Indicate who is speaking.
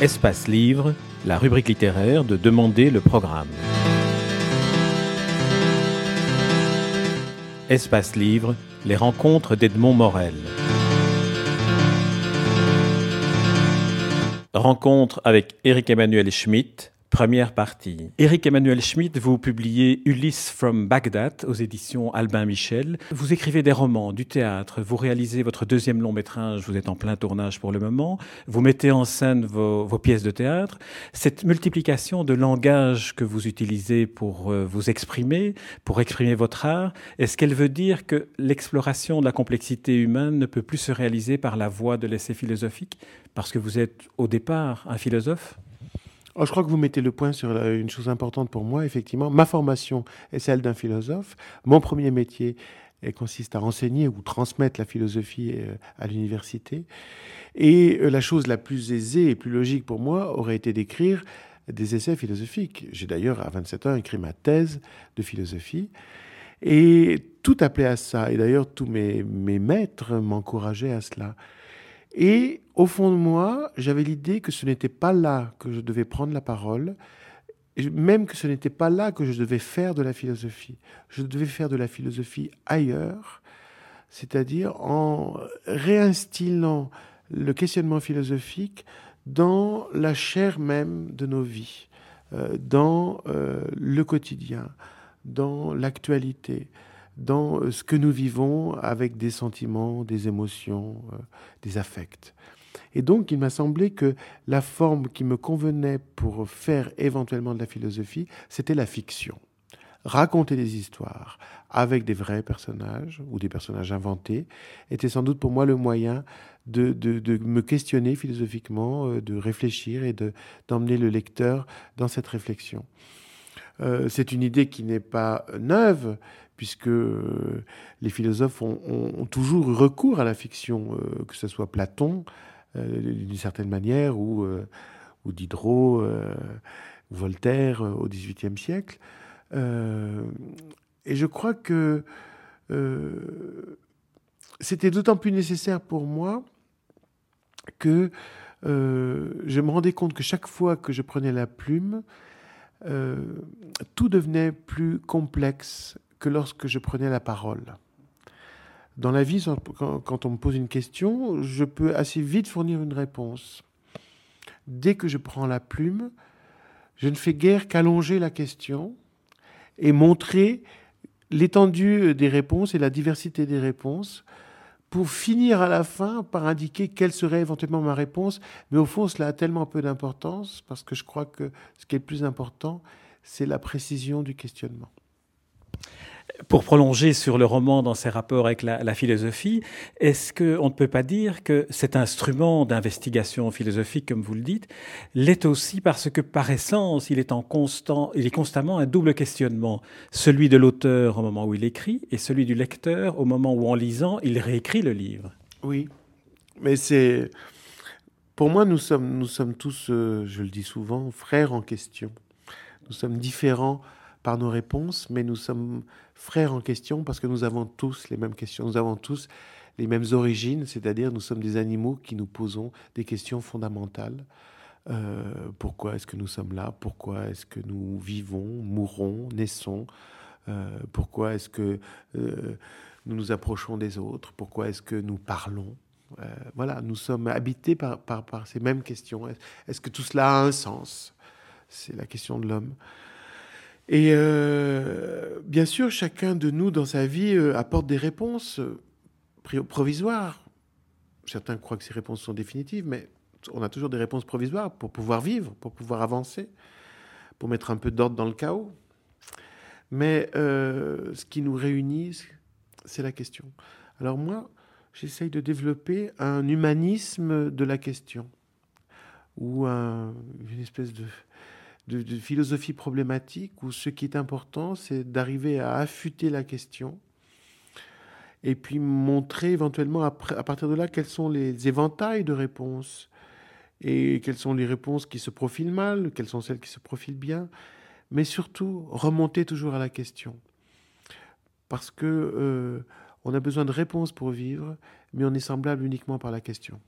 Speaker 1: Espace Livre, la rubrique littéraire de Demander le programme. Espace Livre, les rencontres d'Edmond Morel. Rencontre avec Éric Emmanuel Schmitt, Première partie. Éric Emmanuel Schmitt, vous publiez Ulysse from Baghdad aux éditions Albin Michel. Vous écrivez des romans, du théâtre, vous réalisez votre deuxième long métrage, vous êtes en plein tournage pour le moment, vous mettez en scène vos, pièces de théâtre. Cette multiplication de langage que vous utilisez pour euh, vous exprimer, pour exprimer votre art, est-ce qu'elle veut dire que l'exploration de la complexité humaine ne peut plus se réaliser par la voie de l'essai philosophique? Parce que vous êtes au départ un philosophe?
Speaker 2: Oh, je crois que vous mettez le point sur une chose importante pour moi, effectivement. Ma formation est celle d'un philosophe. Mon premier métier consiste à enseigner ou transmettre la philosophie euh, à l'université. Et euh, la chose la plus aisée et plus logique pour moi aurait été d'écrire des essais philosophiques. J'ai d'ailleurs, à 27 ans, écrit ma thèse de philosophie. Et tout appelait à ça. Et d'ailleurs, tous mes, mes maîtres m'encourageaient à cela. Et au fond de moi, j'avais l'idée que ce n'était pas là que je devais prendre la parole, même que ce n'était pas là que je devais faire de la philosophie. Je devais faire de la philosophie ailleurs, c'est-à-dire en réinstillant le questionnement philosophique dans la chair même de nos vies, euh, dans euh, le quotidien, dans l'actualité, dans euh, ce que nous vivons avec des sentiments, des émotions, euh, des affects. Et donc, il m'a semblé que la forme qui me convenait pour faire éventuellement de la philosophie, c'était la fiction. Raconter des histoires avec des vrais personnages ou des personnages inventés était sans doute pour moi le moyen de, de, me questionner philosophiquement, euh, de réfléchir et d'emmener le lecteur dans cette réflexion. C'est une idée qui n'est pas neuve, puisque euh, les philosophes ont, toujours eu recours à la fiction, euh, que ce soit Platon, euh, d'une certaine manière, ou, ou Diderot, Voltaire au XVIIIe siècle. et je crois que c'était d'autant plus nécessaire pour moi que je me rendais compte que chaque fois que je prenais la plume, tout devenait plus complexe que lorsque je prenais la parole. Dans la vie, quand on me pose une question, je peux assez vite fournir une réponse. Dès que je prends la plume, je ne fais guère qu'allonger la question et montrer l'étendue des réponses et la diversité des réponses pour finir à la fin par indiquer quelle serait éventuellement ma réponse. Mais au fond, cela a tellement peu d'importance parce que je crois que ce qui est le plus important, c'est la précision du questionnement.
Speaker 1: Pour prolonger sur le roman dans ses rapports avec la, philosophie, est-ce qu'on ne peut pas dire que cet instrument d'investigation philosophique, comme vous le dites, l'est aussi parce que par essence, il est, en constant, il est constamment un double questionnement, celui de l'auteur au moment où il écrit et celui du lecteur au moment où, en lisant, il réécrit le livre.
Speaker 2: Oui, mais c'est... Pour moi, nous sommes, nous sommes tous, euh, je le dis souvent, frères en question. Nous sommes différents par nos réponses, mais nous sommes frères en question parce que nous avons tous les mêmes questions, nous avons tous les mêmes origines, c'est-à-dire nous sommes des animaux qui nous posons des questions fondamentales. Euh, pourquoi est-ce que nous sommes là? Pourquoi est-ce que nous vivons, mourons, naissons? Euh, Pourquoi est-ce que euh, nous nous approchons des autres? Pourquoi est-ce que nous parlons? Voilà, nous sommes habités par, ces mêmes questions. Est-ce que tout cela a un sens? C'est la question de l'homme. Et euh, bien sûr, chacun de nous dans sa vie euh, apporte des réponses euh, provisoires. Certains croient que ces réponses sont définitives, mais on a toujours des réponses provisoires pour pouvoir vivre, pour pouvoir avancer, pour mettre un peu d'ordre dans le chaos. Mais ce qui nous réunit, c'est la question. Alors moi, j'essaye de développer un humanisme de la question, ou une espèce de de, philosophie problématique où ce qui est important, c'est d'arriver à affûter la question et puis montrer éventuellement à, partir de là quels sont les éventails de réponses et quelles sont les réponses qui se profilent mal, quelles sont celles qui se profilent bien, mais surtout remonter toujours à la question. Parce que euh, on a besoin de réponses pour vivre, mais on est semblable uniquement par la question.